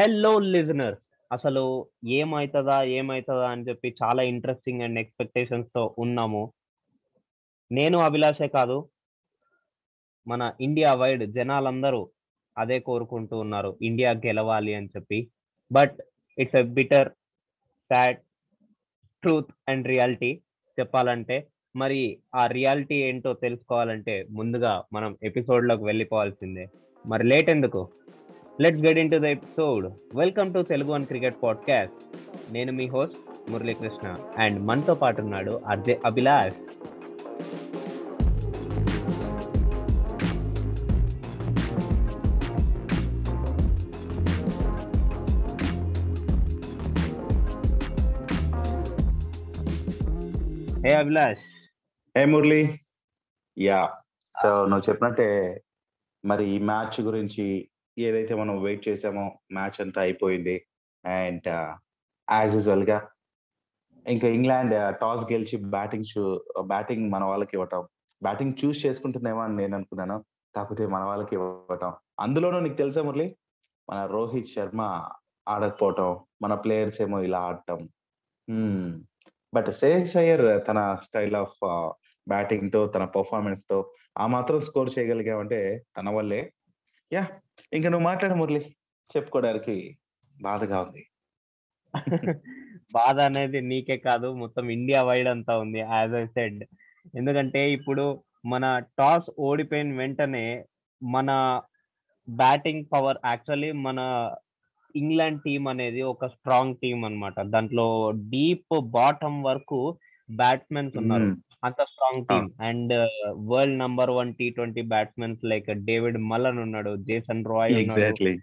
Hello listener అసలు ఏమవుతుందా ఏమవుతుందా అని చెప్పి చాలా ఇంట్రెస్టింగ్ అండ్ ఎక్స్‌పెక్టేషన్స్‌తో ఉన్నాము. నేను అభిలాషే కాదు. మన ఇండియా వైడ్ జనాలందరూ అదే కోరుకుంటూ ఉన్నారు. ఇండియా గెలవాలి అని చెప్పి. But it's a bitter, sad truth and reality చెప్పాలంటే. మరి ఆ రియాలిటీ ఏంటో తెలుసుకోవాలంటే ముందుగా మనం ఎపిసోడ్‌లోకి వెళ్ళిపోవాల్సిందే. మరి లేట్ ఎందుకు? Let's get into the episode. Welcome to Telugu one cricket podcast. నేను మీ హోస్ట్ మురళీకృష్ణ అండ్ మనతో పాటు ఉన్నాడు RJ Abhilash. Hey Abhilash. Hey Murali. Yeah! So నువ్వు చెప్పినట్టే మరి ఈ మ్యాచ్ గురించి ఏదైతే మనం వెయిట్ చేసామో మ్యాచ్ అంతా అయిపోయింది. అండ్ యాజ్ యూజువల్‌గా ఇంకా ఇంగ్లాండ్ టాస్ గెలిచి బ్యాటింగ్ బ్యాటింగ్ మన వాళ్ళకి ఇవ్వటం. బ్యాటింగ్ చూస్ చేసుకుంటుందేమో అని నేను అనుకున్నాను. కాకపోతే మన వాళ్ళకి ఇవ్వటం. అందులోనూ నీకు తెలుసా మురళి? మన రోహిత్ శర్మ ఆడకపోవటం. మన ప్లేయర్స్ ఏమో ఇలా ఆడటం. బట్ శ్రేయస్ అయ్యర్ తన స్టైల్ ఆఫ్ బ్యాటింగ్తో తన పెర్ఫార్మన్స్‌తో ఆ మాత్రం స్కోర్ చేయగలిగామంటే తన వల్లే. యా ఇంక నువ్వు మాట్లాడు మురళి. చెప్పుకోవడానికి బాధగా ఉంది. బాధ అనేది నీకే కాదు మొత్తం ఇండియా వైడ్ అంతా ఉంది. As I said. ఎందుకంటే ఇప్పుడు మన టాస్ ఓడిపోయిన వెంటనే మన బ్యాటింగ్ పవర్ యాక్చువల్లీ మన ఇంగ్లాండ్ టీమ్ అనేది ఒక స్ట్రాంగ్ టీమ్ అన్నమాట. దాంట్లో డీప్ బాటమ్ వరకు బ్యాట్స్‌మెన్స్ ఉన్నారు. అంత strong! Team. And world number 1 T20 batsmen like David Malan ఉన్నాడు. Jason Roy. ఎగ్జాక్ట్‌లీ.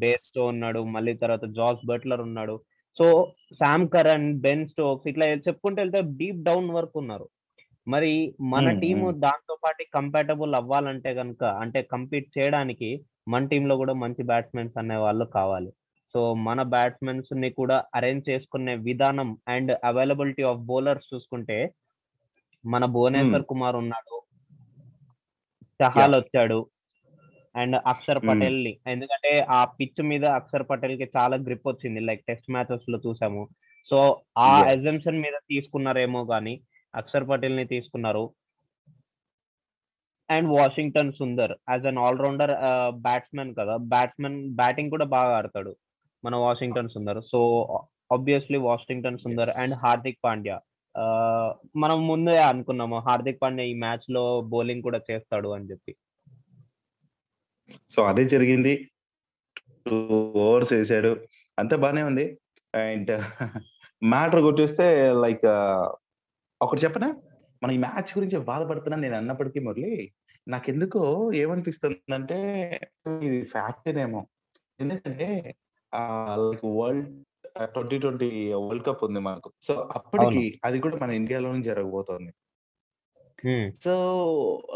బేర్‌స్టో ఉన్నాడు. మళ్ళీ తర్వాత జాస్ బట్లర్ ఉన్నాడు. So Sam Curran, Ben Stokes ఇట్లా చెప్పుకుంటూ వెళ్తే డీప్ డౌన్ వరకు ఉన్నారు. మరి మన. టీము హ్మ్. దాంతో పాటు కంపాటబుల్ అవ్వాలంటే గనుక అంటే కంపీట్ చేయడానికి మన టీమ్‌లో కూడా మంచి బ్యాట్స్‌మెన్స్ అనేవాళ్ళు కావాలి. సో మన బ్యాట్స్‌మెన్స్‌ని కూడా అరేంజ్ చేసుకునే విధానం అండ్ అవైలబిలిటీ ఆఫ్ బౌలర్స్ చూసుకుంటే మన. భువనేశ్వర్ కుమార్ ఉన్నాడు. చహాల్ వచ్చాడు. అండ్ అక్షర్ హ్మ్. పటేల్‌ని ఎందుకంటే ఆ పిచ్ మీద అక్షర్ పటేల్‌కి చాలా గ్రిప్ వచ్చింది. లైక్ టెస్ట్ మ్యాచెస్‌లో చూసాము. సో ఆ యెస్. అజంప్షన్ మీద తీసుకున్నారేమో గాని అక్షర్ పటేల్‌ని తీసుకున్నారు. And Washington Sundar as an all rounder ah, batsman కదా! బ్యాట్స్‌మన్ బ్యాటింగ్ కూడా బాగా ఆడతాడు. మన Washington Sundar. So obviously Washington Sundar and. Hardik Pandya. మనం ముందే అనుకున్నాము. హార్దిక్ పాండ్యా ఈ మ్యాచ్‌లో బౌలింగ్ కూడా చేస్తాడు అని చెప్పి. సో అదే జరిగింది. 2 ఓవర్స్ ఏసాడు. అంతా బానే ఉంది. అండ్ మ్యాటర్ కొట్టేస్తే లైక్ ఒకటి చెప్పనా? మనం ఈ మ్యాచ్ గురించి బాధపడుతున్నాను నేను అన్నప్పటికీ మురళి, నాకెందుకో ఏమనిపిస్తుందంటే ఇది ఫ్యాక్టేనేమో. ఎందుకంటే లైక్ వరల్డ్ ఆహ్, 2020 వరల్డ్ కప్ ఉంది మనకు. సో అప్పటికి. అది కూడా మన ఇండియాలోనే జరగబోతోంది. సో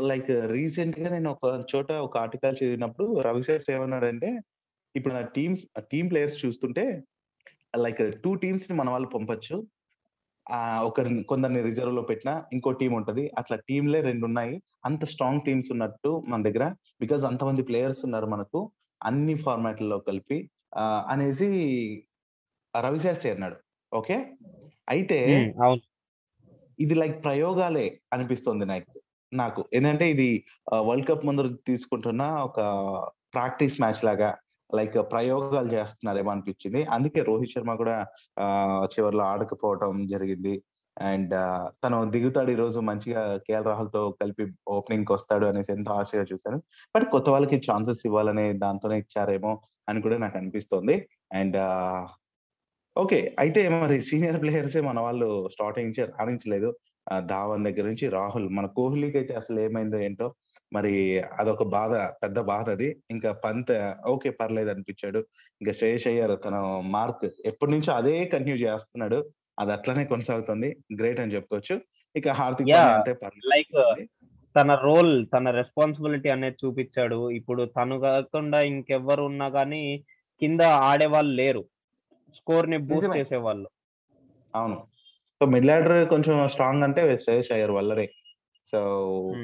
లైక్ రీసెంట్‌గా నేను ఒక చోట ఒక ఆర్టికల్ చదివినప్పుడు రవిశాస్త్రి ఏమన్నాడంటే, ఇప్పుడు నా టీమ్స్ టీమ్ ప్లేయర్స్ చూస్తుంటే లైక్ 2 టీమ్స్‌ని మన వాళ్ళు పంపొచ్చు. ఆహ్, ఒకరిని కొందరిని రిజర్వ్‌లో పెట్టినా ఇంకో టీమ్ ఉంటది. అట్లా టీమ్‌లే 2 ఉన్నాయి. అంత స్ట్రాంగ్ టీమ్స్ ఉన్నట్టు మన దగ్గర. బికాజ్ అంతమంది ప్లేయర్స్ ఉన్నారు మనకు. అన్ని ఫార్మాట్‌లలో కలిపి అనేసి రవిశాస్త్రి అన్నాడు. ఓకే. అయితే. ఇది లైక్ ప్రయోగాలే అనిపిస్తుంది నాకు. నాకు. ఏందంటే ఇది వరల్డ్ కప్ ముందు తీసుకుంటున్న ఒక ప్రాక్టీస్ మ్యాచ్ లాగా లైక్ ప్రయోగాలు చేస్తున్నారేమో అనిపించింది. అందుకే రోహిత్ శర్మ కూడా చివర్లో ఆడకపోవటం జరిగింది. అండ్ తను దిగుతాడు ఈరోజు మంచిగా కేఎల్ రాహుల్‌తో కలిపి ఓపెనింగ్‌కొస్తాడు అనేసి ఎంతో ఆశగా చూసాను. బట్ కొత్త వాళ్ళకి ఛాన్సెస్ ఇవ్వాలనే దాంతోనే ఇచ్చారేమో అని కూడా నాకు అనిపిస్తోంది. And okay. అయితే మరి సీనియర్ ప్లేయర్సే మన వాళ్ళు స్టార్టింగ్ నుంచే రాణించలేదు. ధావన్ దగ్గర నుంచి రాహుల్ మన కోహ్లీకైతే అసలు ఏమైందో ఏంటో మరి అదొక బాధ. పెద్ద బాధ అది. ఇంకా పంత్ ఓకే. పర్లేదు అనిపించాడు. ఇంకా శ్రేయస్ అయ్యర్ తన మార్క్ ఎప్పటినుంచో అదే కంటిన్యూ చేస్తున్నాడు. అది అట్లనే కొనసాగుతుంది. గ్రేట్ అని చెప్పుకోవచ్చు. ఇక హార్దిక్ పర్లేదు లైక్. తన రోల్, తన రెస్పాన్సిబిలిటీ అనేది చూపిచ్చాడు. ఇప్పుడు తను కాకుండా ఇంకెవ్వరు ఉన్నా గాని కింద ఆడేవాళ్ళు లేరు. స్కోర్‌ని బూస్ట్ నిజమే. చేసేవాళ్ళు. అవును. సో మిడిల్ ఆర్డర్ కొంచెం స్ట్రాంగ్ అంటే శ్రేయస్ అయ్యర్ వల్లనే. సో.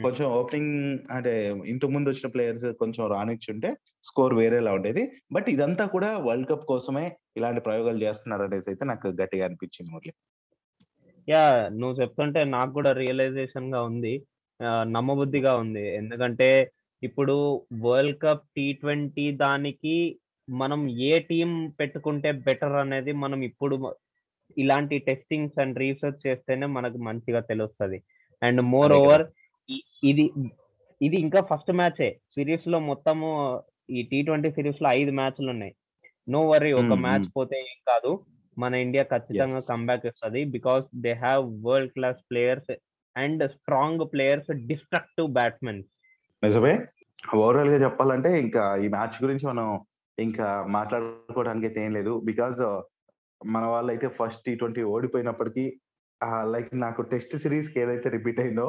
కొంచెం ఓపెనింగ్ అంటే ఇంతకు ముందు వచ్చిన ప్లేయర్స్ కొంచెం రానిచ్చుంటే స్కోర్ వేరేలా ఉండేది బట్ ఇదంతా కూడా వరల్డ్ కప్ కోసమే ఇలాంటి ప్రయోగాలు చేస్తున్నారు అనేసి అయితే నాకు గట్టిగా అనిపించింది మురళి యా నువ్వు చెప్తుంటే నాకు కూడా రియలైజేషన్గా ఉంది నమ్మబుద్ధిగా ఉంది ఎందుకంటే ఇప్పుడు వరల్డ్ కప్ టీ ట్వంటీ దానికి మనం ఏ టీం పెట్టుకుంటే బెటర్ అనేది మనం ఇప్పుడు మ- ఇలాంటి టెస్టింగ్స్ అండ్ రీసెర్చ్ చేస్తేనే మనకు మంచిగా తెలుస్తుంది అండ్ మోర్ అదే కదా. ఓవర్ ఇది ఇది ఇంకా ఫస్ట్ మ్యాచే సిరీస్లో మొత్తము ఈ టీ ట్వంటీ సిరీస్లో ఐదు మ్యాచ్లు ఉన్నాయి నో వరీ ఒక మ్యాచ్. పోతే ఏం కాదు మన ఇండియా ఖచ్చితంగా. కంబ్యాక్ ఇస్తుంది because they have world class players and strong players destructive batsmen నిజమే. ఓవరాల్గా చెప్పాలంటే ఇంకా ఈ మ్యాచ్ గురించి మనం ఇంకా మాట్లాడుకోవడానికి అయితే ఏం లేదు. బికాజ్ మన వాళ్ళు అయితే ఫస్ట్ టీ ట్వంటీ ఓడిపోయినప్పటికీ లైక్ నాకు టెస్ట్ సిరీస్కి ఏదైతే రిపీట్ అయిందో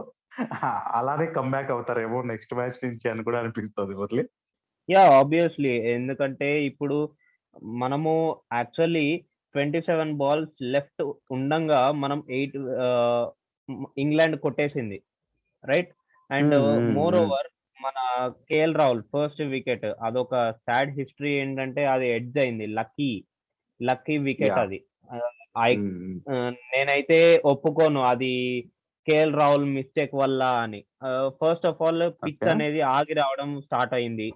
అలానే కమ్బ్యాక్ అవుతారేమో నెక్స్ట్ మ్యాచ్ నుంచి అని కూడా అనిపిస్తుంది మురళి యా ఆబ్వియస్లీ ఎందుకంటే ఇప్పుడు మనము actually twenty seven balls left ఉండంగా మనం ఎయిట్ ఇంగ్లాండ్ కొట్టేసింది రైట్ అండ్ మోర్. ఓవర్ మన కేఎల్ రాహుల్ ఫస్ట్ వికెట్ అదొక సాడ్ హిస్టరీ ఏంటంటే అది ఎడ్జ్ అయింది లక్కీ లక్కీ వికెట్. అది నేనైతే ఒప్పుకోను అది కేఎల్ రాహుల్ మిస్టేక్ వల్ల అని ఫస్ట్ ఆఫ్ ఆల్ పిచ్. అనేది ఆగి రావడం స్టార్ట్ అయింది.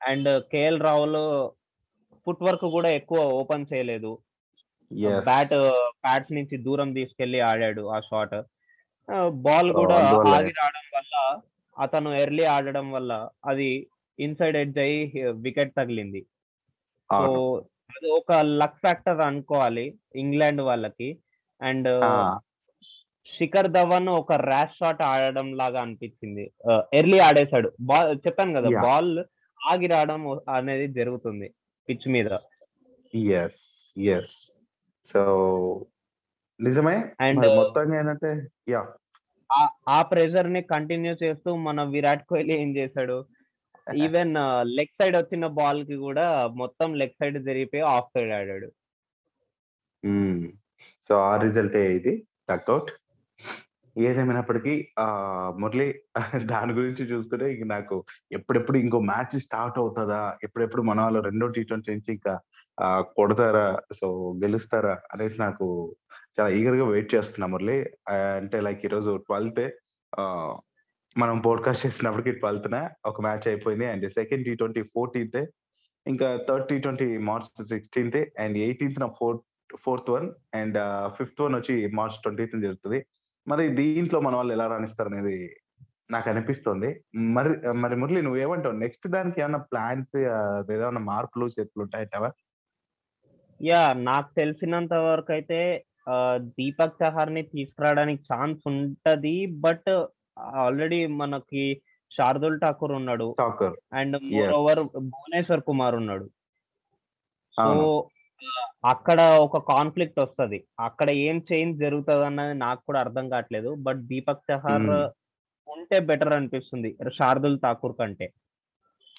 And KL Rahul footwork కూడా ఎక్కువ ఓపెన్ చేయలేదు. బ్యాట్ ప్యాడ్స్ నుంచి దూరం తీసుకెళ్ళి ఆడాడు ఆ షాట్ బాల్ కూడా ఆగి రావడం వల్ల అతను ఎర్లీ ఆడడం వల్ల అది ఇన్సైడ్ ఎడ్జ్ అయ్యి వికెట్ తగిలింది. సో. అది ఒక లక్ ఫ్యాక్టర్ అనుకోవాలి ఇంగ్లాండ్ వాళ్ళకి. అండ్ శిఖర్ ధవన్ ఒక ర్యాష్ షాట్ ఆడడం లాగా అనిపించింది. ఎర్లీ ఆడేశాడు. బాల్ చెప్పాను కదా. బాల్ ఆగి రావడం అనేది జరుగుతుంది పిచ్ మీద. ఎస్ ఎస్ సో నిజమే. అండ్ మొత్తంగా ఏంటంటే యా. ఆ ప్రెషర్ని కంటిన్యూ చేస్తూ మన విరాట్ కోహ్లీ ఏం చేశాడు? ఈవెన్ లెగ్ సైడ్ వచ్చిన బాల్కి కూడా మొత్తం లెగ్ సైడ్ జరిగిపోయి ఆఫ్ సైడ్ ఆడాడు. సో ఆ రిజల్టే ఇది. టక్అవుట్ ఏదేమైనప్పటికీ ఆ మురళి దాని గురించి చూసుకుంటే ఇంక నాకు ఎప్పుడెప్పుడు ఇంకో మ్యాచ్ స్టార్ట్ అవుతుందా? ఎప్పుడెప్పుడు మన వాళ్ళు రెండో టీ ట్వంటీ నుంచి ఇంకా కొడతారా? సో గెలుస్తారా? అనేసి నాకు చాలా ఈగర్గా వెయిట్ చేస్తున్నా మురళి. అంటే లైక్ ఈరోజు ట్వెల్త్ మనం పోడ్కాస్ట్ చేసినప్పటికి ట్వెల్త్ ఒక మ్యాచ్ అయిపోయింది. And second T twenty fourteenth ఇంకా third T twenty March sixteenth and eighteenth నా fourth fourth one and fifth one వచ్చి మార్చ్ ట్వంటీత్ జరుగుతుంది. మరి దీంట్లో మన వాళ్ళు ఎలా రాణిస్తారు అనేది నాకు అనిపిస్తుంది. మరి మరి మురళి నువ్వేమంటావు? నెక్స్ట్ దానికి ఏమైనా ప్లాన్స్ ఏదైనా మార్పులు చేతులు ఉంటాయంటావా యా నాకు తెలిసినంత వరకు అయితే దీపక్ చహార్ని తీసుకురావడానికి ఛాన్స్ ఉంటది. బట్ ఆల్రెడీ మనకి శార్దుల్ ఠాకూర్ ఉన్నాడు. And. More over Bhuvneshwar Kumar ఉన్నాడు. సో. అక్కడ ఒక కాన్ఫ్లిక్ట్ వస్తది. అక్కడ ఏం చేంజ్ జరుగుతుంది అన్నది నాకు కూడా అర్థం కావట్లేదు. బట్ దీపక్ చహార్. ఉంటే బెటర్ అనిపిస్తుంది. శార్దుల్ ఠాకూర్ కంటే.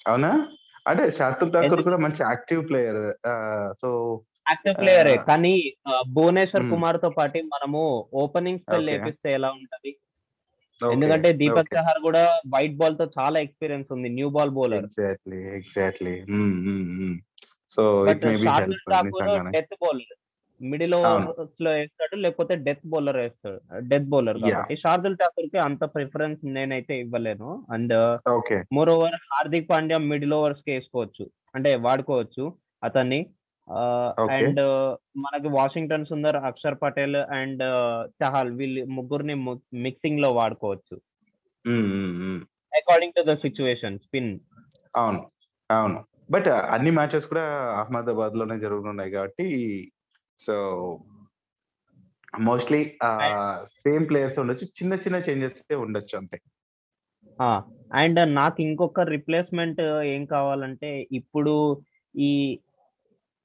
అవునా? అంటే శార్దుల్ ఠాకూర్ కూడా మంచి యాక్టివ్ ప్లేయర్. సో యాక్టివ్ ప్లేయరే. కానీ భువనేశ్వర్. కుమార్తో పాటు మనము ఓపెనింగ్ స్పెల్. వేపిస్తే ఎలా ఉంటది? ఎందుకంటే దీపక్ చహార్ కూడా వైట్ బాల్తో చాలా ఎక్స్పీరియన్స్ ఉంది new ball bowler. Exactly exactly. So death bowler. Middle. ఓవర్స్లో వేస్తాడు లేకపోతే డెత్ బౌలర్ వేస్తాడు. Death bowler. కాబట్టి శార్దుల్ ఠాకూర్కి అంత ప్రిఫరెన్స్ నేనైతే ఇవ్వలేను. And moreover Hardik Pandya middle ఓవర్స్కి వేసుకోవచ్చు. అంటే వాడుకోవచ్చు అతన్ని. అండ్ మనకి వాషింగ్టన్ సుందర్ అక్షర్ పటేల్ అండ్ చహల్ వీళ్ళు ముగ్గురిని మిక్సింగ్లో వాడుకోవచ్చు. According to the situation spin అవును. అవును. బట్ అన్ని మ్యాచెస్ కూడా అహ్మదాబాద్లోనే జరుగుతున్నాయి కాబట్టి సో మోస్ట్లీ సేమ్ ప్లేయర్స్ ఉండొచ్చు. చిన్న చిన్న చేంజెస్ ఉండొచ్చు అంతే. అండ్ నాకు ఇంకొక రిప్లేస్మెంట్ ఏం కావాలంటే ఇప్పుడు ఈ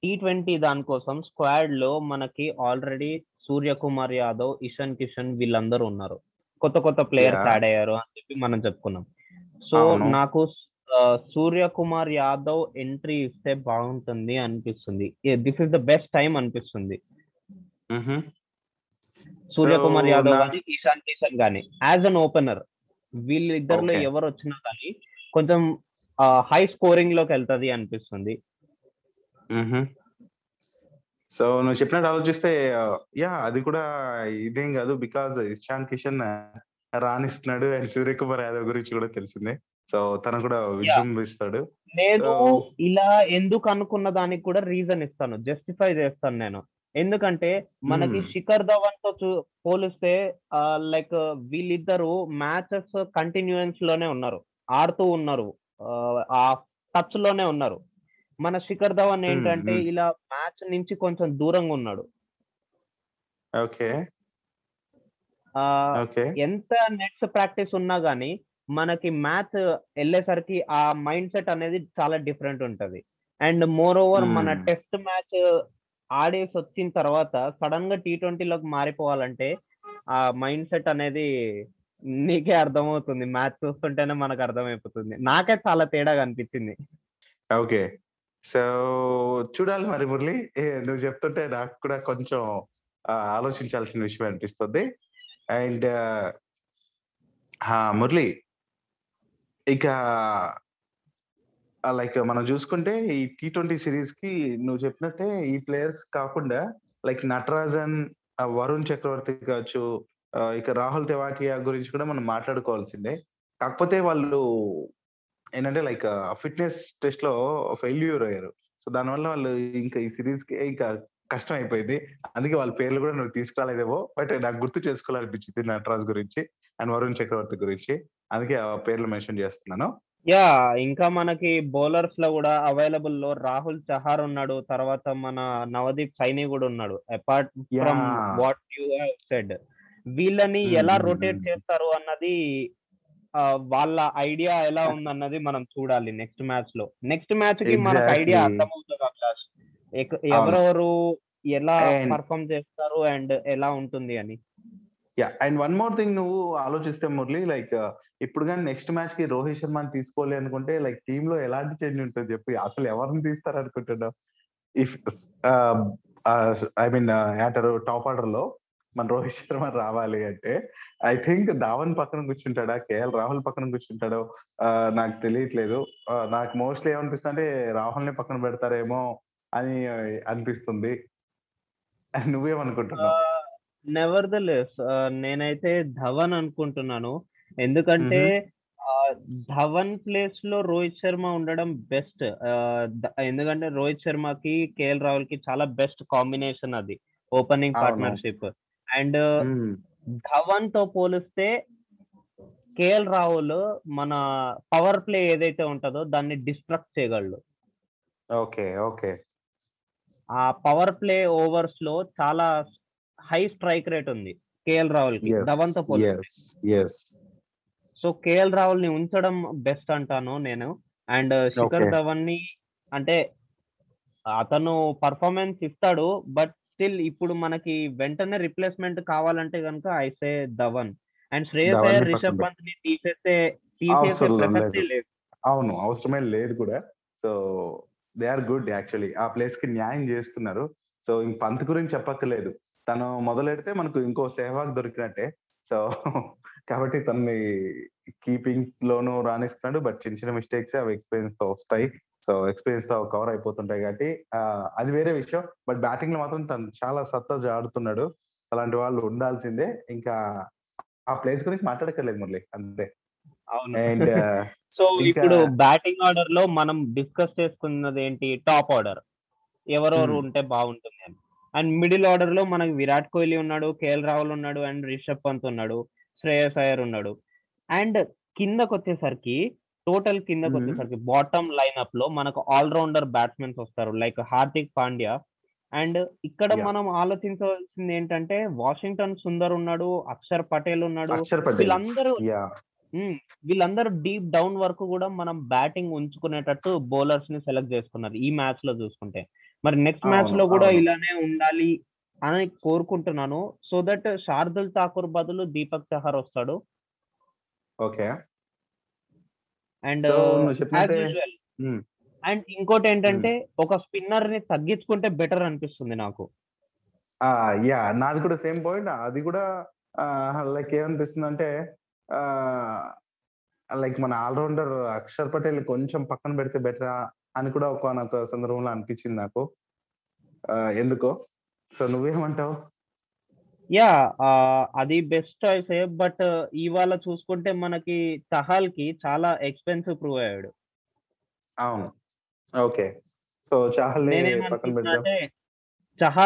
టీ ట్వంటీ దానికోసం స్క్వాడ్లో మనకి ఆల్రెడీ సూర్యకుమార్ యాదవ్ ఇషాన్ కిషన్ వీళ్ళందరూ ఉన్నారు. కొత్త కొత్త ప్లేయర్స్. యాడ్ అయ్యారు అని చెప్పి మనం చెప్పుకున్నాం. సో. నాకు సూర్యకుమార్ యాదవ్ ఎంట్రీ ఇస్తే బాగుంటుంది అనిపిస్తుంది. This is the best time అనిపిస్తుంది. సూర్యకుమార్ యాదవ్ నా- గాని ఇషాన్ కిషన్ గాని యాజ్ అన్ ఓపెనర్ వీళ్ళిద్దరిలో. ఎవరు వచ్చినా కానీ కొంచెం హై స్కోరింగ్లోకి వెళ్తది అనిపిస్తుంది. సో నువ్వు చెప్పినట్టు ఆలోచిస్తే యా అది కూడా ఇదేం కాదు బికాజ్ ఇషాన్ కిషన్ రాణిస్తున్నాడు అండ్ సూర్యకుమార్ యాదవ్ గురించి కూడా తెలిసిందే. సో తను కూడా విజృంభిస్తాడు. నేను ఇలా ఎందుకు అనుకున్న దానికి కూడా రీజన్ ఇస్తాను. జస్టిఫై చేస్తాను నేను. ఎందుకంటే మనకి Hmm. శిఖర్ ధవన్తో చూ- పోలిస్తే లైక్ వీళ్ళిద్దరు మ్యాచెస్ కంటిన్యూయన్స్లోనే ఉన్నారు. ఆడుతూ ఉన్నారు. ఆ టచ్లోనే ఉన్నారు. మన శిఖర్ ధవన్ ఏంటంటే hmm. ఇలా మ్యాచ్ నుంచి కొంచెం దూరంగా ఉన్నాడు. ఓకే ఎంత నెట్స్ ప్రాక్టీస్ ఉన్నా గానీ మనకి మ్యాచ్ వెళ్ళేసరికి ఆ మైండ్ సెట్ అనేది చాలా డిఫరెంట్ ఉంటది. అండ్ మోర్ ఓవర్ మన. టెస్ట్ మ్యాచ్ ఆడేసి వచ్చిన తర్వాత సడన్గా టీ ట్వంటీలోకి మారిపోవాలంటే ఆ మైండ్ సెట్ అనేది నీకే అర్థమవుతుంది. మ్యాచ్ చూస్తుంటేనే మనకు అర్థమైపోతుంది. నాకే చాలా తేడాగా అనిపించింది. ఓకే. సో చూడాలి మరి మురళి. నువ్వు చెప్తుంటే నాకు కూడా కొంచెం ఆలోచించాల్సిన విషయం అనిపిస్తుంది. అండ్ మురళి ఇక లైక్ మనం చూసుకుంటే ఈ టీ ట్వంటీ సిరీస్కి నువ్వు చెప్పినట్టే ఈ ప్లేయర్స్ కాకుండా లైక్ నటరాజన్ వరుణ్ చక్రవర్తి కావచ్చు ఇక రాహుల్ తెవాటియా గురించి కూడా మనం మాట్లాడుకోవాల్సిందే. కాకపోతే వాళ్ళు ఏంటంటే లైక్ ఫిట్నెస్ టెస్ట్లో ఫెయిల్యూర్ అయ్యారు. సో దానివల్ల వాళ్ళు ఇంకా ఈ సిరీస్కి ఇంకా కష్టం అయిపోయింది అందుకే వాళ్ళ పేర్లు కూడా నువ్వు తీసుకురాలేదేమో బట్ నాకు గుర్తు చేసుకోవాలనిపించింది నటరాజ్ గురించి అండ్ వరుణ్ చక్రవర్తి గురించి. అందుకే ఆ పేర్లు మెన్షన్ చేస్తున్నాను యా ఇంకా మనకి బౌలర్స్లో కూడా అవైలబుల్లో రాహుల్ చహార్ ఉన్నాడు తర్వాత మన నవదీప్ సైని కూడా ఉన్నాడు apart from. What you said వీళ్ళని ఎలా రొటేట్. చేస్తారు అన్నది వాళ్ళ ఐడియా ఎలా ఉందన్నది మనం చూడాలి నెక్స్ట్ మ్యాచ్లో నెక్స్ట్ మ్యాచ్కి మనకు ఐడియా. అర్థమవుతుంది అభిలాష్ ఎవరెవరు ఎలా పర్ఫామ్ చేస్తారు అండ్ ఎలా ఉంటుంది అని yeah and one more thing నువ్వు ఆలోచిస్తే మురళి లైక్ uh, ఇప్పుడు కానీ నెక్స్ట్ మ్యాచ్కి రోహిత్ శర్మని తీసుకోవాలి అనుకుంటే లైక్ టీమ్లో ఎలాంటి చేంజ్ ఉంటుంది చెప్పి? అసలు ఎవరిని తీస్తారు అనుకుంటున్నావు? If I mean at the top ఆర్డర్లో మన రోహిత్ శర్మ రావాలి అంటే ఐ థింక్ ధావన్ పక్కన కూర్చుంటాడా? కేఎల్ రాహుల్ పక్కన కూర్చుంటాడో? Uh, నాకు తెలియట్లేదు. Uh, నాకు మోస్ట్లీ ఏమనిపిస్తుంది అంటే రాహుల్ని పక్కన పెడతారేమో అని అనిపిస్తుంది. నువ్వేమనుకుంటున్నావు? నెవర్ ద లెస్ నేనైతే ధవన్ అనుకుంటున్నాను. ఎందుకంటే ఆ, ధవన్ ప్లేస్లో రోహిత్ శర్మ ఉండడం బెస్ట్ ఎందుకంటే రోహిత్ శర్మకి కేఎల్ రాహుల్కి చాలా బెస్ట్ కాంబినేషన్ అది ఓపెనింగ్ అవును. Partnership and. ధవన్తో పోలిస్తే కేఎల్ రాహుల్ మన పవర్ ప్లే ఏదైతే ఉంటుందో దాన్ని డిస్ట్రక్ట్ చేయగలడు. Okay okay. ఆ పవర్ ప్లే ఓవర్స్లో చాలా హై స్ట్రైక్ రేట్ ఉంది కేఎల్ రాహుల్కి ధవన్తో పోలిస్తే సో కేఎల్ రాహుల్ని ఉంచడం బెస్ట్ అంటాను నేను. అండ్ శిఖర్. ధవన్ని అంటే అతను పర్ఫార్మెన్స్ ఇస్తాడు బట్ స్టిల్ ఇప్పుడు మనకి వెంటనే రిప్లేస్మెంట్ కావాలంటే కనుక I say Dhawan. And Shreyas Iyer Rishabh. పంత్ని తీసేసే తీసేసే అవసరం ప్రసక్తే లేదు. లేదు అవును అవసరమే లేదు కూడా. So they are good actually. ఆ ప్లేస్కి న్యాయం చేస్తున్నారు. సో ఇంక పంత్ గురించి చెప్పక్కర్లేదు. తను మొదలెడితే మనకు ఇంకో సేవాగ్ దొరికినట్టే. సో కాబట్టి తనని కీపింగ్ లోను రాణిస్తున్నాడు. బట్ చిన్న చిన్న మిస్టేక్స్ అవి ఎక్స్పీరియన్స్తో వస్తాయి. సో ఎక్స్పీరియన్స్తో కవర్ అయిపోతుంటాయి కాబట్టి అది వేరే విషయం. బట్ బ్యాటింగ్లో మాత్రం తను చాలా సత్తా ఆడుతున్నాడు. అలాంటి వాళ్ళు ఉండాల్సిందే. ఇంకా ఆ ప్లేస్ గురించి మాట్లాడక్కర్లేదు మురళి. అంతే. అవును. అండ్ సో ఇప్పుడు బ్యాటింగ్ ఆర్డర్లో మనం డిస్కస్ చేసుకున్నది ఏంటి టాప్ ఆర్డర్. ఎవరెవరు. ఉంటే బాగుంటుంది అని అండ్ మిడిల్ ఆర్డర్లో మనకి విరాట్ కోహ్లీ ఉన్నాడు కేఎల్ రాహుల్ ఉన్నాడు అండ్ రిషబ్ పంత్ ఉన్నాడు శ్రేయస్ అయ్యర్ ఉన్నాడు. అండ్ కిందకు వచ్చేసరికి టోటల్ కిందకు. వచ్చేసరికి బాటమ్ లైన్అప్లో మనకు ఆల్రౌండర్ బ్యాట్స్మెన్స్ వస్తారు లైక్ హార్దిక్ పాండ్యా. అండ్ ఇక్కడ. మనం ఆలోచించవలసింది ఏంటంటే వాషింగ్టన్ సుందర్ ఉన్నాడు అక్షర్ పటేల్ ఉన్నాడు. వీళ్ళందరూ వీళ్ళందరూ డీప్ డౌన్ వరకు కూడా మనం బ్యాటింగ్ ఉంచుకునేటట్టు బౌలర్స్ని సెలెక్ట్ చేసుకున్నారు ఈ మ్యాచ్లో చూసుకుంటే మరి నెక్స్ట్ మ్యాచ్ అవును, లో కూడా అవును. ఇలానే ఉండాలి అని కోరుకుంటున్నాను సో దట్ శార్దుల్ ఠాకూర్ బదులు దీపక్ చహర్ వస్తాడు ఓకే అండ్ So, నువ్వు చెప్పినట్టే-. అండ్ ఇంకోటి ఏంటంటే ఒక స్పిన్నర్ని తగ్గించుకుంటే బెటర్ అనిపిస్తుంది నాకు ఆ! యాహ్! నాది కూడా సేమ్ పాయింట్. అది కూడా ఆహ్, లైక్ ఏమనిపిస్తుందంటే ఆహ్, లైక్ మన ఆల్ రౌండర్ అక్షర్ పటేల్ కొంచెం పక్కన పెడితే బెటరా అని కూడా ఒకానొక సందర్భంలో అనిపించింది నాకు. ఎందుకో. సో నువ్వేమంటావు? ఆహ్, అది బెస్ట్ చాయిసే. బట్ ఇవాళ చూసుకుంటే మనకి చహాల్‌కి చాలా ఎక్స్‌పెన్సివ్ ప్రూవ్ అయ్యాడు. అవును. ఓకే. సో చహాల్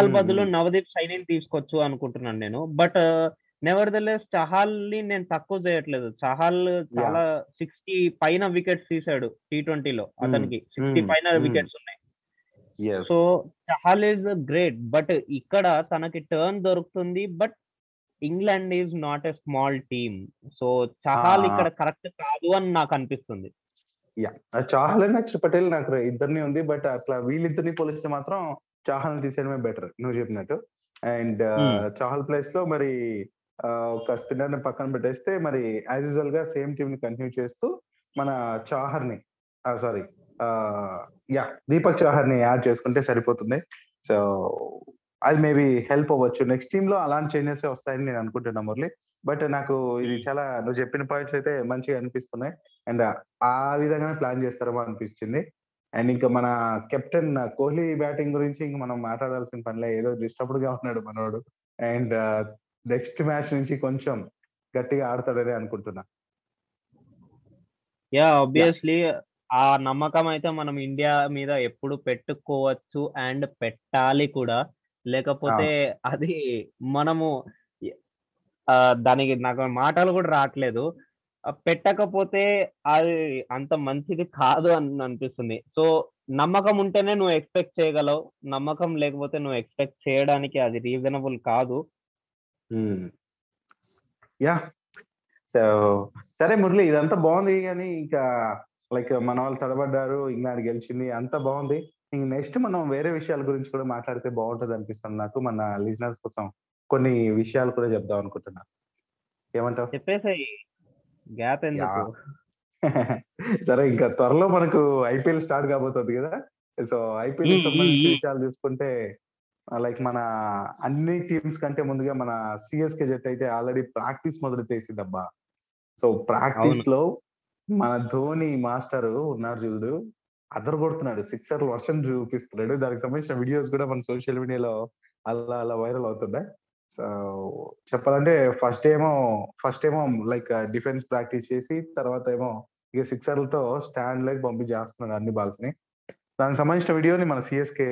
హ్మ్. బదులు. నవదీప్ సైనిని తీసుకోవచ్చు అనుకుంటున్నాను నేను. బట్ నెవర్‌దలెస్ చహాల్‌ని నేను తక్కువ చేయట్లేదు. చహాల్ చాలా! 60 పైన వికెట్స్ తీసాడు టీ20లో హ్మ్. అతనికి. 60 హ్మ్. పైన. వికెట్స్ ఉన్నాయి. Yes. So Chahal is great. But ఇక్కడ తనకి టర్న్ దొరుకుతుంది. But England is not a small team. So! Chahal! ఇక్కడ కరెక్ట్ కాదు అని నాకనిపిస్తుంది. యాహ్! చాహల్ అండ్ అక్షర్ పటేల్ నాకు ఇద్దరిని ఉంది. బట్ అట్లా వీళ్ళిద్దరిని పోలిస్తే మాత్రం చాహల్‌ని తీసేయడమే బెటర్ నువ్వు చెప్పినట్టు. అండ్. చాహల్ ప్లేస్‌లో మరి ఒక స్పిన్నర్‌ని పక్కన పెట్టేస్తే మరి యాస్ యూజువల్‌గా సేమ్ టీమ్‌ని కంటిన్యూ చేస్తూ మన చాహర్‌ని ఆహ్, సారీ యాహ్! దీపక్ చాహర్‌ని యాడ్ చేసుకుంటే సరిపోతుంది. సో అది మేబీ హెల్ప్ అవ్వచ్చు. నెక్స్ట్ టీమ్‌లో అలాంటి చేంజెసే వస్తాయని నేను అనుకుంటున్నా మురళి. బట్ నాకు ఇది హ్మ్. చాలా నువ్వు చెప్పిన పాయింట్స్ అయితే మంచిగా అనిపిస్తున్నాయి. అండ్ ఆ విధంగానే ప్లాన్ చేస్తారేమో అనిపించింది. అండ్ ఇంకా మన కెప్టెన్ కోహ్లీ బ్యాటింగ్ గురించి ఇంక మనం మాట్లాడాల్సిన పనిలే. ఏదో డిస్టర్బ్డ్‌గా ఉన్నాడు మనోడు. అండ్ నెక్స్ట్ మ్యాచ్ నుంచి కొంచెం గట్టిగా ఆడతాడని అనుకుంటున్నా. యాహ్! ఆబ్వియస్‌లీ ఆ నమ్మకం అయితే మనం ఇండియా మీద ఎప్పుడు పెట్టుకోవచ్చు అండ్ పెట్టాలి కూడా. లేకపోతే. అది మనము దానికి నాకు మాటలు కూడా రాట్లేదు. ఆహ్, పెట్టకపోతే అది అంత మంచిది కాదు అని అనిపిస్తుంది. సో నమ్మకం ఉంటేనే నువ్వు ఎక్స్‌పెక్ట్ చేయగలవు. నమ్మకం లేకపోతే నువ్వు ఎక్స్‌పెక్ట్ చేయడానికి అది రీజనబుల్ కాదు. హ్మ్. యాహ్! సో సరే మురళి ఇదంతా బావుంది గానీ ఇంకా లైక్ మనోళ్ళు తడబడ్డారు. ఇంగ్లాండ్ గెలిచింది. అంతా. ఇంక నెక్స్ట్ మనం వేరే విషయాల గురించి కూడా మాట్లాడితే బావుంటదనిపిస్తుంది నాకు. మన లిజనర్స్ కోసం కొన్ని విషయాలు కూడా చెప్దాం అనుకుంటున్నా. ఏమంటావు? చెప్పేసేయి. గ్యాప్! సరే ఇంకా త్వరలో మనకు ఐపీఎల్ స్టార్ట్ కాబోతోంది గదా! సో. హ్మ్. సంబంధించిన. విషయాలు చూసుకుంటే లైక్ మన అన్ని టీమ్స్ కంటే ముందుగా మన సీఎస్‌కే జట్టయితే ఆల్రెడీ ప్రాక్టీస్ మొదలుపెట్టేసిందబ్బా! సో అవును. ప్రాక్టీస్‌లో మన ధోని మాస్టరు ఉన్నాడు చూడు. అదరగొడుతున్నాడు. సిక్సర్‌లు వర్షం చూపిస్తున్నాడు. దానికి సంబంధించిన వీడియోస్ కూడా మన సోషల్ మీడియాలో అలా అలా వైరల్ అవుతున్నాయి. సో చెప్పాలంటే ఫస్ట్ ఏమో ఫస్ట్ ఏమో లైక్ డిఫెన్స్ ప్రాక్టీస్ చేసి తర్వాత ఏమో ఇక సిక్సర్‌లతో స్టాండ్‌లోకి పంపించేస్తున్నాడు అన్ని బాల్స్‌ని. దానికి సంబంధించిన వీడియోని మన సీఎస్‌కే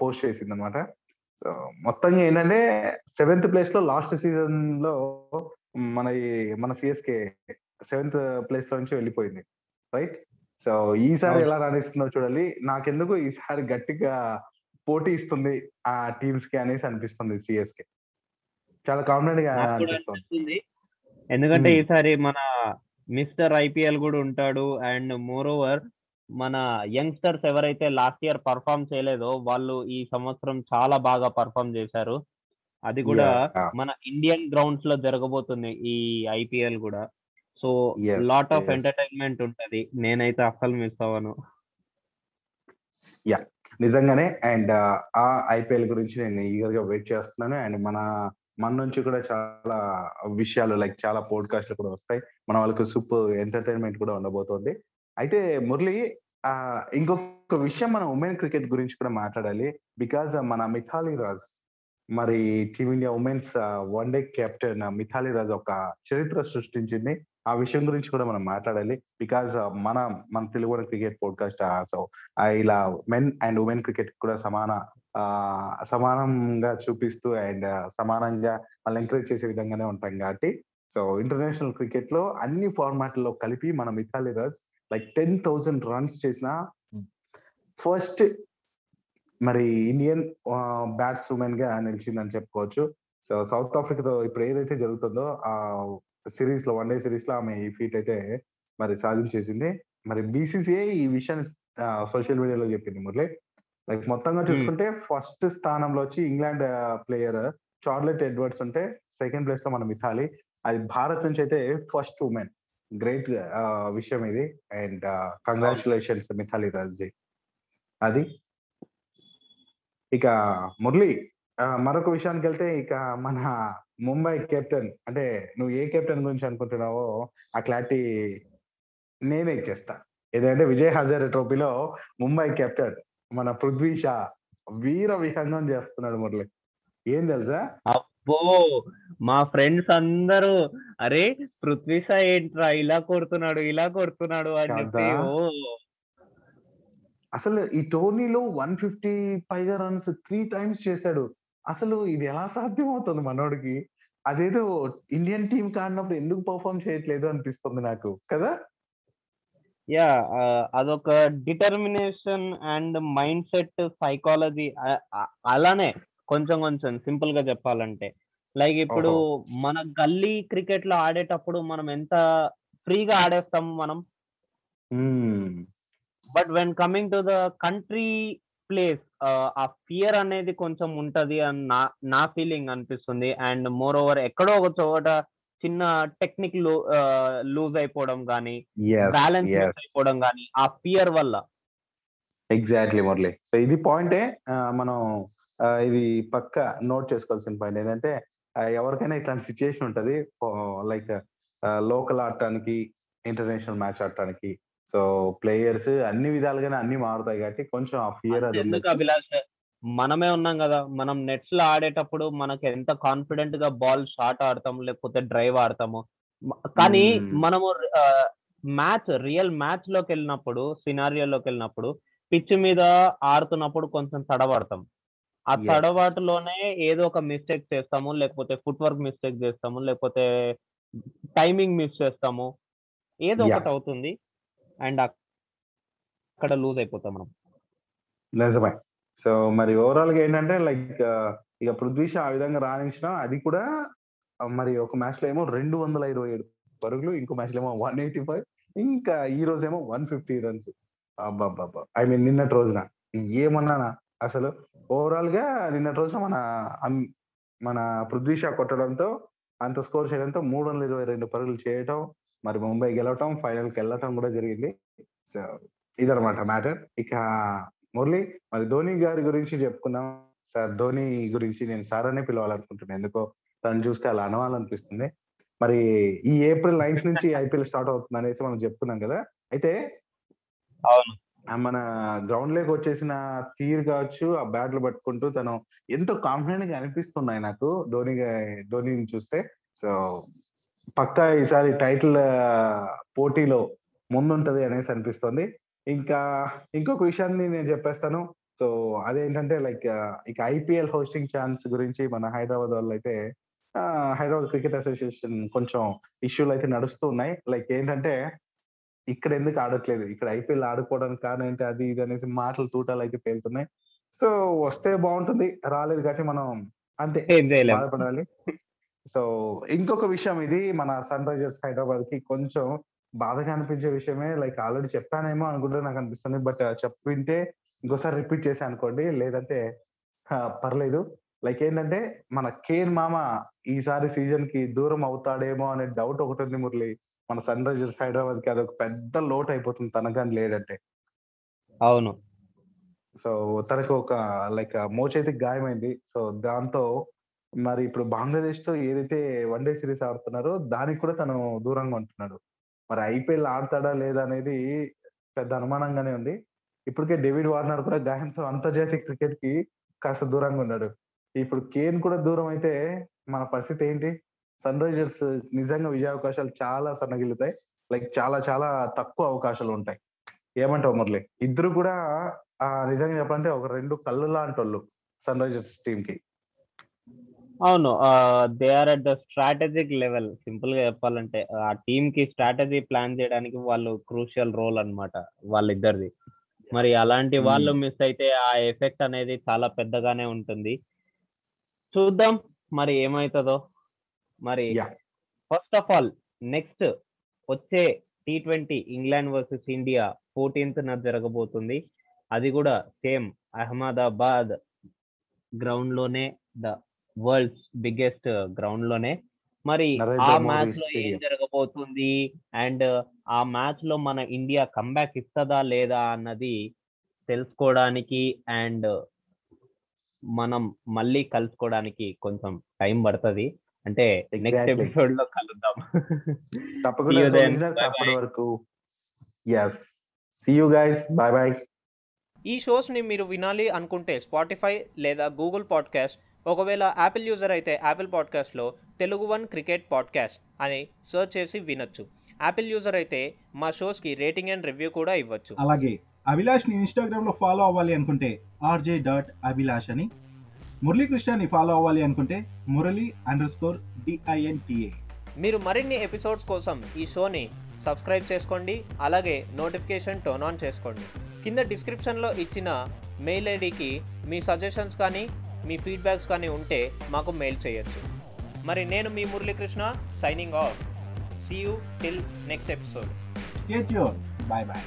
పోస్ట్ చేసిందన్నమాట. సో మొత్తంగా ఏంటంటే సెవెంత్ ప్లేస్‌లో లాస్ట్ సీజన్‌లో మన ఈ మన సీఎస్‌కే సెవెంత్ ప్లేస్‌లో నుంచి వెళ్ళిపోయింది. రైట్? సో ఈసారి. ఎలా రాణిస్తుందో చూడాలి. నాకెందుకో ఈసారి గట్టిగా పోటీ ఇస్తుంది ఆ టీమ్స్‌కి అనేసి అనిపిస్తుంది సీఎస్‌కే. చాలా కాన్ఫిడెంట్‌గా నాకు కూడా అనిపిస్తోంది. ఎందుకంటే. ఈసారి మన మిస్టర్ ఐపీఎల్ గూడా ఉంటాడు. అండ్ మోర్ ఓవర్ మన యంగ్‌స్టర్స్ ఎవరైతే లాస్ట్ ఇయర్ పెర్ఫార్మ్ చేయలేదో వాళ్ళు ఈ సంవత్సరం చాలా బాగా పెర్ఫార్మ్ చేశారు. అది కూడా! మన ఇండియన్ గ్రౌండ్స్‌లో జరగబోతుంది ఈ ఐపీఎల్ గూడా. సో. Lot of. ఎంటర్‌టైన్‌మెంట్ ఉంటది. నేనైతే అస్సలు మిస్ అవ్వను. యాహ్! నిజంగానే అండ్ ఆ ఐపీఎల్ గురించి నేను ఈగర్‌గా వెయిట్ చేస్తున్నాను. అండ్ మన మన నుంచి కూడా చాలా విషయాలు లైక్ చాలా పోడ్‌కాస్ట్‌లు కూడా వస్తాయి. మన వాళ్ళకి సూపర్ ఎంటర్‌టైన్‌మెంట్ కూడా ఉండబోతోంది. అయితే మురళి ఇంకొక విషయం మన ఉమెన్ క్రికెట్ గురించి కూడా మాట్లాడాలి. బికాజ్ మన మిథాలీ రాజ్ మరి team India women's one day captain Mithali Raj ఒక చరిత్ర సృష్టించింది. ఆ విషయం గురించి కూడా మనం మాట్లాడాలి. బికాజ్ మన మన తెలుగు క్రికెట్ పోడ్‌కాస్ట్ సో ఇలా మెన్ అండ్ ఉమెన్ క్రికెట్ కూడా సమాన సమానంగా చూపిస్తూ అండ్ సమానంగా వాళ్ళని ఎంకరేజ్ చేసే విధంగానే ఉంటాం కాబట్టి సో ఇంటర్నేషనల్ క్రికెట్లో అన్ని ఫార్మాట్‌లో కలిపి మన మిథాలి రాజ్ లైక్ 10,000 రన్స్ చేసిన ఫస్ట్ మరి ఇండియన్ బ్యాట్స్ వుమెన్‌గా నిలిచిందని చెప్పుకోవచ్చు. సో సౌత్ ఆఫ్రికాతో ఇప్పుడు ఏదైతే జరుగుతుందో ఆహ్, సీరీస్‌లో వన్ డే సీరీస్‌లో ఆమె ఈ ఫీట్ అయితే మరి సాధించేసింది. మరి బీసీసీఐ ఈ విషయాన్ని సోషల్ మీడియాలో చెప్పింది మురళి. లైక్ మొత్తంగా హ్మ్. చూసుకుంటే ఫస్ట్ స్థానంలో వచ్చి ఇంగ్లాండ్ ప్లేయర్ చార్లెట్ ఎడ్వర్డ్స్ ఉంటే సెకండ్ ప్లేస్‌లో మన మిథాలీ. అది భారత్ నుంచి అయితే ఫస్ట్ వుమెన్. గ్రేట్ ఆహ్, విషయం ఇది. అండ్ అవును. కంగ్రాచ్యులేషన్స్ మిథాలీ రాజ్‌జీ. అది. ఇక మురళి మరొక విషయానికెళ్తే ఇక మన ముంబై కెప్టెన్ అంటే నువ్వు ఏ కెప్టెన్ గురించి అనుకుంటున్నావో ఆ క్లారిటీ నేనే ఇచ్చేస్తా. ఏదంటే విజయ్ హజారే ట్రోఫీలో ముంబై కెప్టెన్ మన పృథ్వీ షా వీర విహంగం చేస్తున్నాడు మురళి. ఏం తెలుసా? అబ్బో! మా ఫ్రెండ్స్ అందరూ అరే! పృథ్వీ షా ఏంట్రా ఇలా కొడుతున్నాడు, ఇలా కొడుతున్నాడు అని చెప్పి! అసలు ఈ టోర్నీలో 150 పైగా రన్స్ 3 టైమ్స్ చేశాడు. అసలు ఇది ఎలా సాధ్యమవుతుంది మనోడికి? అదేదో ఇండియన్ టీమ్‌కి ఆడినప్పుడు ఎందుకు పెర్ఫార్మ్ చేయట్లేదు అనిపిస్తుంది నాకు. కదా? ఆహ్, అదొక డిటర్మినేషన్ అండ్ మైండ్‌సెట్ సైకాలజీ ఆహ్, ఆహ్, అలానే కొంచెం కొంచెం సింపుల్‌గా చెప్పాలంటే. లైక్ ఇప్పుడు! మన గల్లీ క్రికెట్‌లో ఆడేటప్పుడు మనం ఎంత ఫ్రీగా ఆడేస్తాం మనం. But when coming to the country place ఆ ఫియర్ అనేది కొంచెం ఉంటది అని నా నా ఫీలింగ్ అనిపిస్తుంది. అండ్ మోర్ ఓవర్ ఎక్కడో ఒక చోట చిన్న టెక్నిక్ లూ లూజ్ అయిపోవడం గాని, యెస్. బ్యాలెన్స్. అయిపోవడం గాని, ఆ ఫియర్ వల్ల. ఎగ్జాక్ట్‌లీ మురళి. సో ఇది పాయింటే మనం ఇది పక్కా నోట్ చేసుకోవాల్సిన పాయింట్. ఆహ్, ఎవరికైనా ఇట్లాంటి సిట్యుయేషన్ ఉంటది. లైక్ లోకల్ ఆడటానికి, ఇంటర్నేషనల్ మ్యాచ్ ఆడటానికి. సో ప్లేయర్స్ అన్ని విధాలుగానే అన్నీ మారుతాయి కాబట్టి కొంచెం ఆ ఫియర్ అది మనమే ఉన్నాం గదా! మనం నెట్స్‌లో ఆడేటప్పుడు మనకు ఎంత కాన్ఫిడెంట్‌గా బాల్ షార్ట్ ఆడతాము, లేకపోతే డ్రైవ్ ఆడతాము. కానీ హ్మ్. మనము మ్యాచ్ రియల్ మ్యాచ్‌లోకెళ్ళినప్పుడు, సినారియోలోకెళ్ళినప్పుడు పిచ్ మీద ఆడుతున్నప్పుడు కొంచెం తడబడతాం. ఆ. తడబాటులోనే ఏదో ఒక మిస్టేక్ చేస్తాము. లేకపోతే ఫుట్ వర్క్ మిస్టేక్ చేస్తాము. లేకపోతే టైమింగ్ మిస్ చేస్తాము. ఏదో! ఒకటి అవుతుంది. అండ్ అక్కడ లూజ్ అయిపోతాం మనం. నిజమే. సో మరి ఓవరాల్‌గా ఏంటంటే లైక్ ఇక పృథ్వీ షా ఆ విధంగా రాణించడం అది కూడా మరి ఒక మ్యాచ్‌లో ఏమో 227 పరుగులు. ఇంకో మ్యాచ్‌లో ఏమో 185 ఇంకా ఈ రోజేమో 150 రన్స్. అబ్బబ్బబ్బా! ఐ మీన్ నిన్నటి రోజున. ఏమన్నానా అసలు ఓవరాల్గా నిన్నటి రోజున మన మన పృథ్వీ షా కొట్టడంతో అంత స్కోర్ చేయడంతో 322 పరుగులు చేయటం, మరి ముంబై గెలవటం, ఫైనల్కి వెళ్ళటం కూడా జరిగింది. సో ఇదనమాట మ్యాటర్. ఇక మురళి మరి ధోని గారి గురించి చెప్పుకున్నాం. సార్ ధోని గురించి నేను సార్ అనే పిలవాలనుకుంటున్నాను ఎందుకో తను చూస్తే అలా అనవాలనిపిస్తుంది. మరి ఈ ఏప్రిల్ నైన్త్ నుంచి ఐపీఎల్ స్టార్ట్ అవుతుంది అనేసి మనం చెప్పుకున్నాం కదా! అయితే అవును. మన గ్రౌండ్లోకి వచ్చేసిన తీరు కావచ్చు, ఆ బ్యాట్లు పట్టుకుంటూ తను ఎంతో కాన్ఫిడెంట్‌గా అనిపిస్తున్నాయి నాకు ధోని ధోనిని చూస్తే. సో పక్కా ఈసారి టైటిల్ పోటీలో ముందుంటది అనేసి అనిపిస్తుంది. ఇంకా ఇంకొక విషయాన్ని నేను చెప్పేస్తాను. సో అదేంటంటే లైక్ ఇక ఐపీఎల్ హోస్టింగ్ ఛాన్స్ గురించి మన హైదరాబాద్ వాళ్ళు అయితే హైదరాబాద్ క్రికెట్ అసోసియేషన్ కొంచెం ఇష్యూలయితే నడుస్తూ ఉన్నాయి. లైక్ ఏంటంటే ఇక్కడ ఎందుకు ఆడట్లేదు? ఇక్కడ ఐపీఎల్ ఆడుకోవడానికి కారణం ఏంటి? అది ఇది అనేసి మాటలు తూటాలయితే పేలుతున్నాయి. సో వస్తే బావుంటుంది. రాలేదు కాబట్టి మనం అంతే. బాధపడాలి. సో ఇంకొక విషయం ఇది మన సన్ రైజర్స్ హైదరాబాద్‌కి కొంచెం బాధగా అనిపించే విషయమే. లైక్ ఆల్రెడీ చెప్పానేమో అని కూడా నాకు అనిపిస్తుంది. బట్ చెప్పింటే ఇంకోసారి రిపీట్ చేశా అనుకోండి. లేదంటే! పర్లేదు. లైక్ ఏంటంటే మన కేన్ మామ ఈసారి సీజన్‌కి దూరం అవుతాడేమో అనే డౌట్ ఒకటుంది మురళి. మన సన్ రైజర్స్ హైదరాబాద్‌కి అదొక పెద్ద లోటు అయిపోతుంది తను గాని లేడంటే. అవును. సో తనకు ఒక లైక్ మోచేతికి గాయమైంది. సో దాంతో మరి ఇప్పుడు బంగ్లాదేశ్‌తో ఏదైతే వన్ డే సీరీస్ ఆడుతున్నారో దానికి కూడా తను దూరంగా ఉంటున్నాడు. మరి ఐపీఎల్ ఆడతాడా లేదా అనేది పెద్ద అనుమానంగానే ఉంది. ఇప్పటికే డేవిడ్ వార్నర్ కూడా గాయంతో అంతర్జాతీయ క్రికెట్‌కి కాస్త దూరంగా ఉన్నాడు. ఇప్పుడు కేన్ కూడా దూరం అయితే మన పరిస్థితి ఏంటి? సన్ రైజర్స్ నిజంగా విజయావకాశాలు చాలా సన్నగిల్లుతాయి. లైక్ చాలా చాలా తక్కువ అవకాశాలుంటాయి. ఏమంటావు మురళి? ఇద్దరు కూడా నిజంగా చెప్పాలంటే ఒక 2 కళ్ళు లాంటోళ్ళు సన్ రైజర్స్ టీమ్‌కి. అవును. ఆహ్, they are at the strategic level. సింపుల్‌గా చెప్పాలంటే ఆ టీమ్‌కి స్ట్రాటజీ ప్లాన్ చేయడానికి వాళ్ళు క్రూషియల్ రోల్ అన్నమాట వాళ్ళిద్దరిది. మరి అలాంటి వాళ్ళు. మిస్ అయితే ఆ ఎఫెక్ట్ అనేది చాలా పెద్దగానే ఉంటుంది. చూద్దాం మరి ఏమైతదో. మరి! ఫస్ట్ ఆఫ్ ఆల్ నెక్స్ట్ వచ్చే టీ20 ఇంగ్లాండ్ వర్సెస్ ఇండియా 14థ్‌న జరగబోతుంది. అది కూడా సేమ్ అహ్మదాబాద్ గ్రౌండ్‌లోనే ద వరల్డ్స్ బిగ్గెస్ట్ గ్రౌండ్‌లోనే. మరి ఆ మోదీ మ్యాచ్‌లో ఏం. జరగబోతుంది? అండ్ ఆ మ్యాచ్‌లో మన ఇండియా కమ్‌బ్యాక్ ఇస్తదా? లేదా? అన్నది తెలుసుకోవడానికి అండ్ మనం మళ్ళీ కలుసుకోవడానికి కొంచెం టైం పడుతది. అంటే నెక్స్ట్ ఎగ్జాక్ట్‌లీ. ఎపిసోడ్‌లో కలుద్దాం. తప్పకుండా See you so then. Listeners Bye అప్పటి bye. వరకు yes. See you guys. Bye bye. ఈ షోస్‌ని మీరు వినాలి అనుకుంటే స్పాటిఫై లేదా గూగుల్ పాడ్‌కాస్ట్ ఒకవేళ యాపిల్ యూజర్ అయితే యాపిల్ పాడ్‌కాస్ట్‌లో తెలుగు వన్ క్రికెట్ పాడ్‌కాస్ట్ అని సెర్చ్ చేసి వినొచ్చు. యాపిల్ యూజర్ అయితే మా షోస్‌కి రేటింగ్ అండ్ రివ్యూ కూడా ఇవ్వచ్చు. అలాగే అభిలాష్ని ఇన్స్టాగ్రామ్లో ఫాలో అవ్వాలి అనుకుంటే ఆర్జే డాట్ అభిలాష్ అని మురళీకృష్ణని ఫాలో అవ్వాలి అనుకుంటే మురళి అండర్ స్కోర్ డిఐఎన్టీఏ మీరు మరిన్ని ఎపిసోడ్స్ కోసం ఈ షోని సబ్స్క్రైబ్ చేసుకోండి అలాగే నోటిఫికేషన్ టర్న్ ఆన్ చేసుకోండి. కింద డిస్క్రిప్షన్లో ఇచ్చిన మెయిల్ ఐడికి మీ సజెషన్స్ కానీ మీ ఫీడ్బ్యాక్స్ కానీ ఉంటే మాకు మెయిల్ చేయొచ్చు. మరి నేను మీ Muralikrishna signing off. See you till next episode bye bye